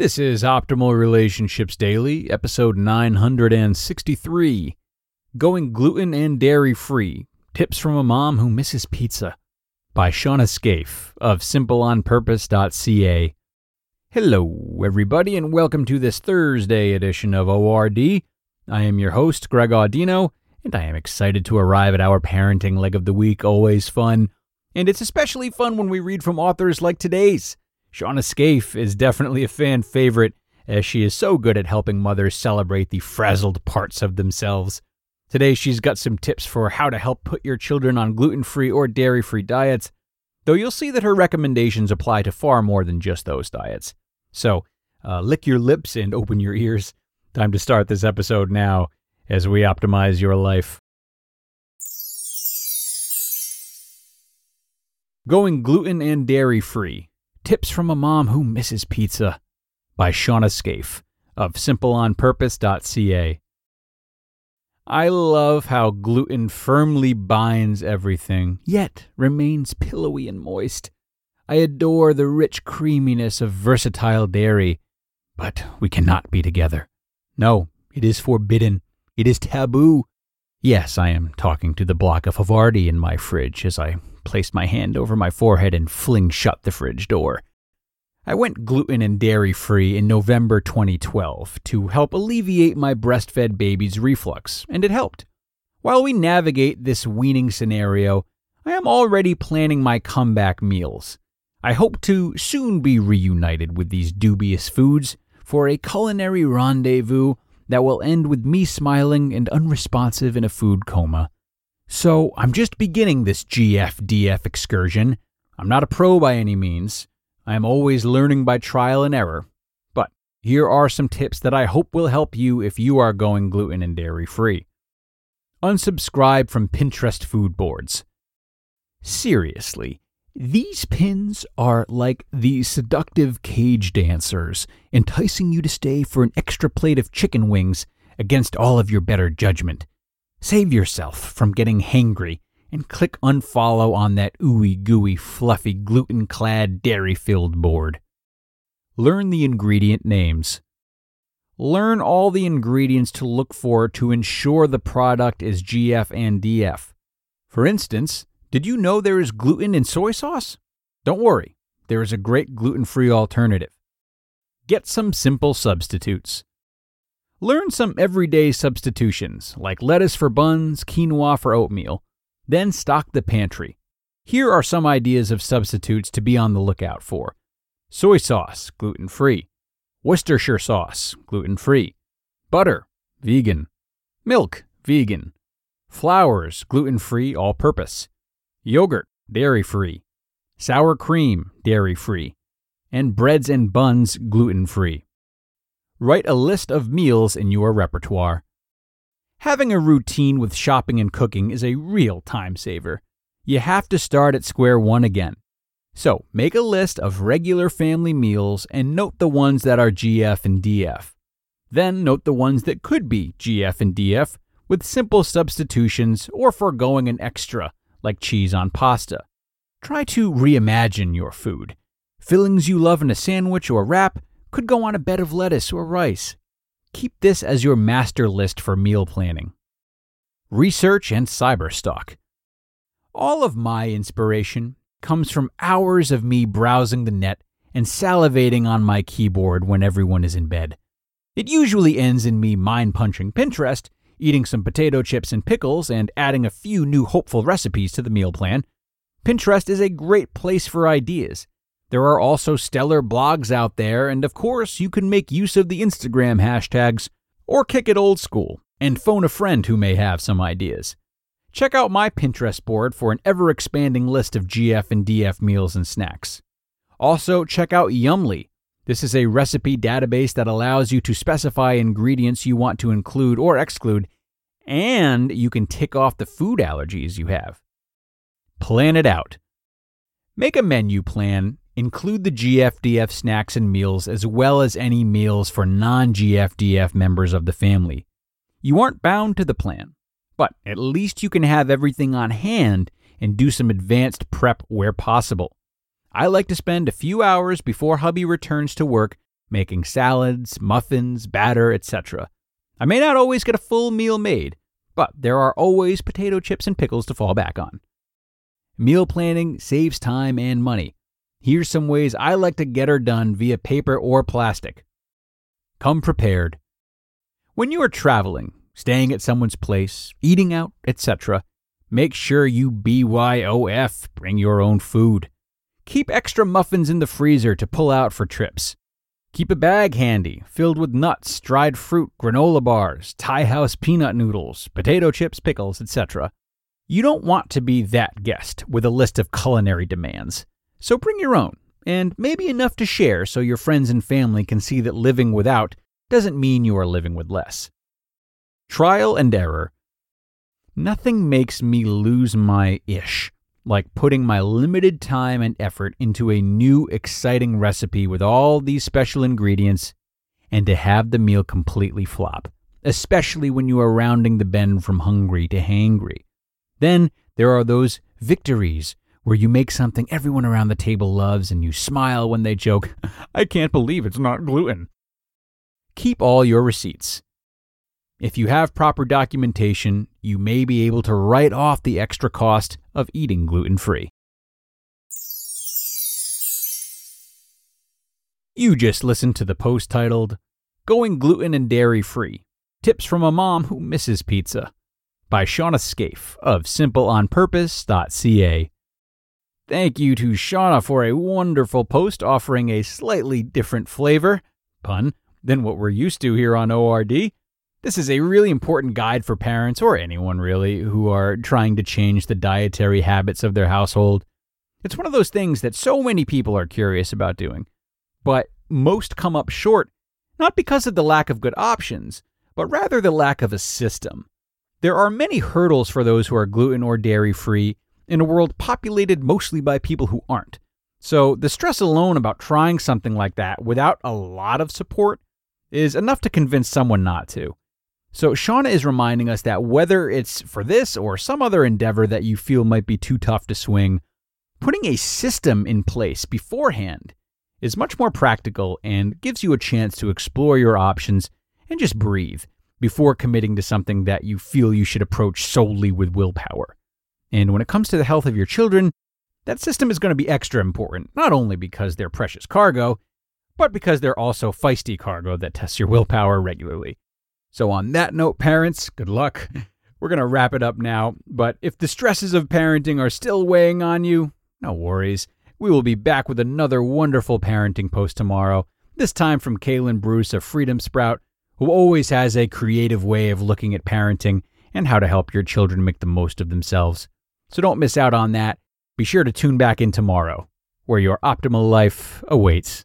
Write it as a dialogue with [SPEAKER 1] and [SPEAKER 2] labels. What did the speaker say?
[SPEAKER 1] This is Optimal Relationships Daily, episode 963 Going Gluten and Dairy Free Tips from a Mom Who Misses Pizza by Shauna Scaife of simpleonpurpose.ca. Hello, everybody, and welcome to this Thursday edition of ORD. I am your host, Greg Audino, and I am excited to arrive at our parenting leg of the week. Always fun. And it's especially fun when we read from authors like today's. Shauna Scaife is definitely a fan favorite, as she is so good at helping mothers celebrate the frazzled parts of themselves. Today, she's got some tips for how to help put your children on gluten free or dairy free diets, though you'll see that her recommendations apply to far more than just those diets. So, uh, lick your lips and open your ears. Time to start this episode now as we optimize your life. Going gluten and dairy free Tips from a Mom Who Misses Pizza by Shauna Scaife of simpleonpurpose.ca. I love how gluten firmly binds everything, yet remains pillowy and moist. I adore the rich creaminess of versatile dairy, but we cannot be together. No, it is forbidden. It is taboo. Yes, I am talking to the block of Havarti in my fridge as I placed my hand over my forehead and fling shut the fridge door. I went gluten and dairy free in November 2012 to help alleviate my breastfed baby's reflux, and it helped. While we navigate this weaning scenario, I am already planning my comeback meals. I hope to soon be reunited with these dubious foods for a culinary rendezvous that will end with me smiling and unresponsive in a food coma. So I'm just beginning this GFDF excursion. I'm not a pro by any means. I am always learning by trial and error. But here are some tips that I hope will help you if you are going gluten and dairy free. Unsubscribe from Pinterest food boards. Seriously, these pins are like the seductive cage dancers, enticing you to stay for an extra plate of chicken wings against all of your better judgment. Save yourself from getting hangry and click unfollow on that ooey gooey, fluffy, gluten clad, dairy filled board. Learn the ingredient names. Learn all the ingredients to look for to ensure the product is GF and DF. For instance, did you know there is gluten in soy sauce? Don't worry, there is a great gluten free alternative. Get some simple substitutes. Learn some everyday substitutions, like lettuce for buns, quinoa for oatmeal. Then stock the pantry. Here are some ideas of substitutes to be on the lookout for. Soy sauce, gluten free, Worcestershire sauce, gluten free, butter, vegan, milk, vegan, flours, gluten free, all purpose, yogurt, dairy free, sour cream, dairy free, and breads and buns, gluten free. Write a list of meals in your repertoire. Having a routine with shopping and cooking is a real time saver. You have to start at square one again. So make a list of regular family meals and note the ones that are GF and DF. Then note the ones that could be GF and DF with simple substitutions or foregoing an extra, like cheese on pasta. Try to reimagine your food. Fillings you love in a sandwich or wrap could go on a bed of lettuce or rice. Keep this as your master list for meal planning. Research and cyberstock. All of my inspiration comes from hours of me browsing the net and salivating on my keyboard when everyone is in bed. It usually ends in me mind punching Pinterest eating some potato chips and pickles, and adding a few new hopeful recipes to the meal plan, Pinterest is a great place for ideas. There are also stellar blogs out there, and of course, you can make use of the Instagram hashtags or kick it old school and phone a friend who may have some ideas. Check out my Pinterest board for an ever expanding list of GF and DF meals and snacks. Also, check out Yummly. This is a recipe database that allows you to specify ingredients you want to include or exclude, and you can tick off the food allergies you have. Plan it out. Make a menu plan, include the GFDF snacks and meals, as well as any meals for non GFDF members of the family. You aren't bound to the plan, but at least you can have everything on hand and do some advanced prep where possible. I like to spend a few hours before hubby returns to work making salads, muffins, batter, etc. I may not always get a full meal made, but there are always potato chips and pickles to fall back on. Meal planning saves time and money. Here's some ways I like to get her done via paper or plastic. Come prepared. When you are traveling, staying at someone's place, eating out, etc., make sure you BYOF, bring your own food. Keep extra muffins in the freezer to pull out for trips. Keep a bag handy, filled with nuts, dried fruit, granola bars, Thai house peanut noodles, potato chips, pickles, etc. You don't want to be that guest with a list of culinary demands. So bring your own, and maybe enough to share so your friends and family can see that living without doesn't mean you are living with less. Trial and error. Nothing makes me lose my ish like putting my limited time and effort into a new, exciting recipe with all these special ingredients and to have the meal completely flop, especially when you are rounding the bend from hungry to hangry. Then there are those victories where you make something everyone around the table loves and you smile when they joke, I can't believe it's not gluten. Keep all your receipts. If you have proper documentation, you may be able to write off the extra cost of eating gluten free. You just listened to the post titled Going Gluten and Dairy Free Tips from a Mom Who Misses Pizza by Shauna Scaife of simpleonpurpose.ca. Thank you to Shauna for a wonderful post offering a slightly different flavor, pun, than what we're used to here on ORD. This is a really important guide for parents, or anyone really, who are trying to change the dietary habits of their household. It's one of those things that so many people are curious about doing, but most come up short, not because of the lack of good options, but rather the lack of a system. There are many hurdles for those who are gluten or dairy free in a world populated mostly by people who aren't. So, the stress alone about trying something like that without a lot of support is enough to convince someone not to. So, Shauna is reminding us that whether it's for this or some other endeavor that you feel might be too tough to swing, putting a system in place beforehand is much more practical and gives you a chance to explore your options and just breathe before committing to something that you feel you should approach solely with willpower. And when it comes to the health of your children, that system is going to be extra important, not only because they're precious cargo, but because they're also feisty cargo that tests your willpower regularly. So, on that note, parents, good luck. We're going to wrap it up now, but if the stresses of parenting are still weighing on you, no worries. We will be back with another wonderful parenting post tomorrow, this time from Kaylin Bruce of Freedom Sprout, who always has a creative way of looking at parenting and how to help your children make the most of themselves. So don't miss out on that. Be sure to tune back in tomorrow, where your optimal life awaits.